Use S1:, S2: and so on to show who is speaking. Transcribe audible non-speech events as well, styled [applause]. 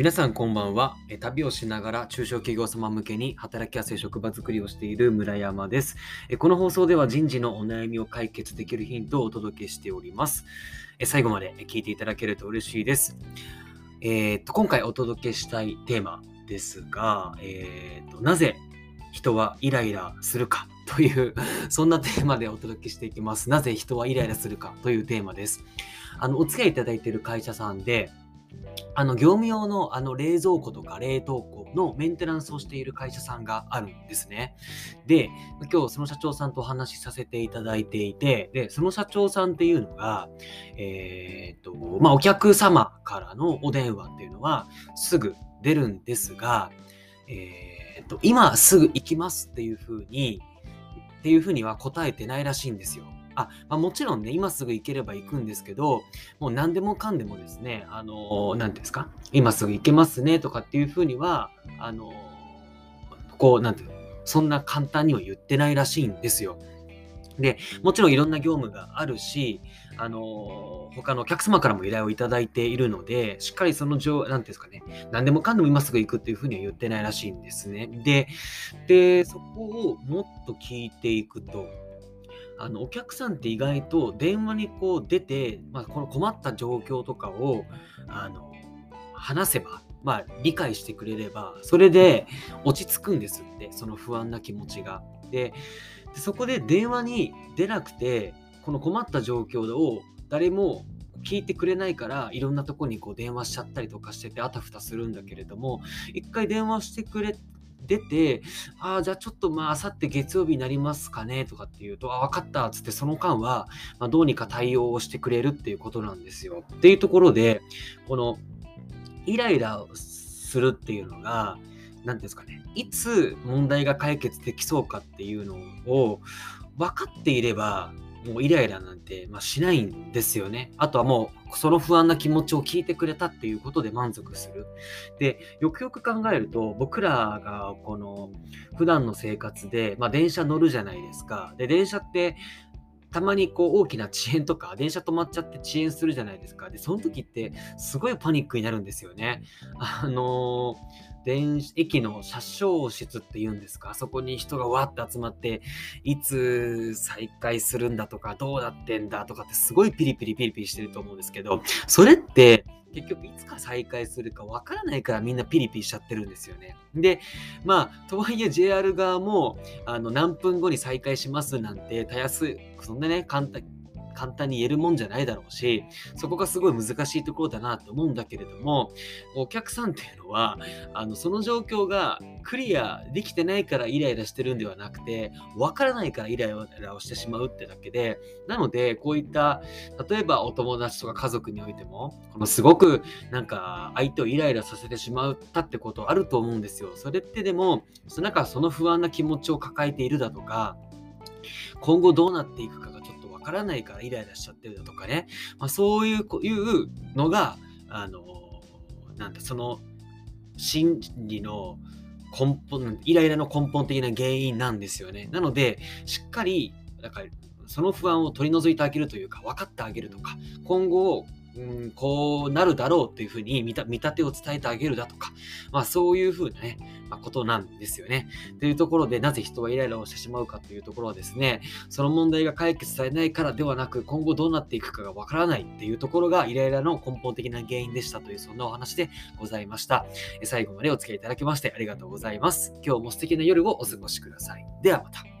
S1: 皆さんこんばんは。旅をしながら中小企業様向けに働きやすい職場づくりをしている村山です。この放送では人事のお悩みを解決できるヒントをお届けしております。最後まで聞いていただけると嬉しいです。えー、と今回お届けしたいテーマですが、えーと、なぜ人はイライラするか [laughs] というそんなテーマでお届けしていきます。なぜ人はイライラするかというテーマです。あのお付き合いいただいている会社さんで、あの業務用のあの冷蔵庫とか冷凍庫のメンテナンスをしている会社さんがあるんですね。で、今日その社長さんとお話しさせていただいていて、で、その社長さんっていうのが、えっ、と、まあ、お客様からのお電話っていうのはすぐ出るんですが、えっ、と、今すぐ行きますっていうふうに、っていうふうには答えてないらしいんですよ。あ、まあ、もちろんね、今すぐ行ければ行くんですけど、もう何でもかんでもですね、あの、何ですか、今すぐ行けますねとかっていうふうには、あの、こう、なんていうの、そんな簡単には言ってないらしいんですよ。で、もちろんいろんな業務があるし、あの他のお客様からも依頼をいただいているので、しっかりその状、なんですかね、何でもかんでも今すぐ行くっていうふうには言ってないらしいんですね。で、で、そこをもっと聞いていくと、あのお客さんって意外と電話にこう出て、まあ、この困った状況とかをあの話せば、まあ、理解してくれればそれで落ち着くんですってその不安な気持ちが。でそこで電話に出なくてこの困った状況を誰も聞いてくれないからいろんなとこにこう電話しちゃったりとかしててあたふたするんだけれども一回電話してくれ出て、ああ、じゃあちょっとまあ、あさって月曜日になりますかねとかっていうと、あ、分かったっつって、その間は、ま、どうにか対応をしてくれるっていうことなんですよ。っていうところで、この、イライラするっていうのが、何ですかね、いつ問題が解決できそうかっていうのを分かっていれば、もうイライラなんて、まあ、しないんですよね。あとはもうその不安な気持ちを聞いてくれたっていうことで満足する。で、よくよく考えると僕らがこの普段の生活で、まあ、電車乗るじゃないですか。で、電車ってたまにこう大きな遅延とか電車止まっちゃって遅延するじゃないですか。で、その時ってすごいパニックになるんですよね。あのー電駅の車掌室っていうんですか、あそこに人がわって集まって、いつ再開するんだとか、どうなってんだとかってすごいピリピリピリピリしてると思うんですけど、それって結局いつか再開するかわからないからみんなピリピリしちゃってるんですよね。で、まあ、とはいえ JR 側もあの何分後に再開しますなんて、たやすい、そんなね、簡単簡単に言えるもんじゃないだろうし、そこがすごい難しいところだなと思うんだけれども、お客さんっていうのは、あのその状況がクリアできてないからイライラしてるんではなくて、わからないからイライラをしてしまうってだけで、なので、こういった、例えばお友達とか家族においても、このすごくなんか相手をイライラさせてしまったってことあると思うんですよ。それってでも、なんかその不安な気持ちを抱えているだとか、今後どうなっていくかわからないからイライラしちゃってるだとかね、まあ、そういういうのが、あの、なんだ、その心理の根本、イライラの根本的な原因なんですよね。なので、しっかり、だから、その不安を取り除いてあげるというか、分かってあげるとか、今後、うん、こうなるだろうっていうふうに見立てを伝えてあげるだとか、まあそういうふうなね、まあ、ことなんですよね。というところで、なぜ人はイライラをしてしまうかというところはですね、その問題が解決されないからではなく、今後どうなっていくかがわからないっていうところがイライラの根本的な原因でしたという、そんなお話でございました。最後までお付き合いいただきましてありがとうございます。今日も素敵な夜をお過ごしください。ではまた。